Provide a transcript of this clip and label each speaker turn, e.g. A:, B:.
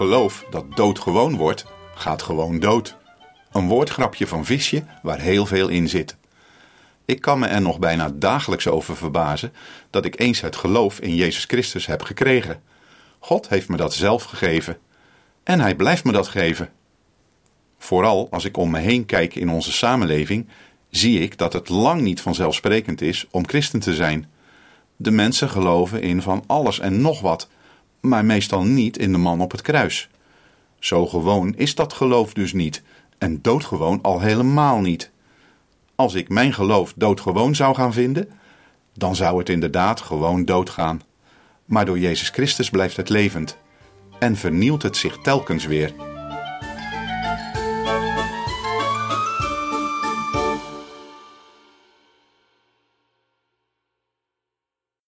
A: geloof dat doodgewoon wordt, gaat gewoon dood. Een woordgrapje van visje waar heel veel in zit. Ik kan me er nog bijna dagelijks over verbazen dat ik eens het geloof in Jezus Christus heb gekregen. God heeft me dat zelf gegeven. En hij blijft me dat geven. Vooral als ik om me heen kijk in onze samenleving, zie ik dat het lang niet vanzelfsprekend is om christen te zijn. De mensen geloven in van alles en nog wat, maar meestal niet in de man op het kruis. Zo gewoon is dat geloof dus niet, en doodgewoon al helemaal niet. Als ik mijn geloof doodgewoon zou gaan vinden, dan zou het inderdaad gewoon doodgaan. Maar door Jezus Christus blijft het levend en vernielt het zich telkens weer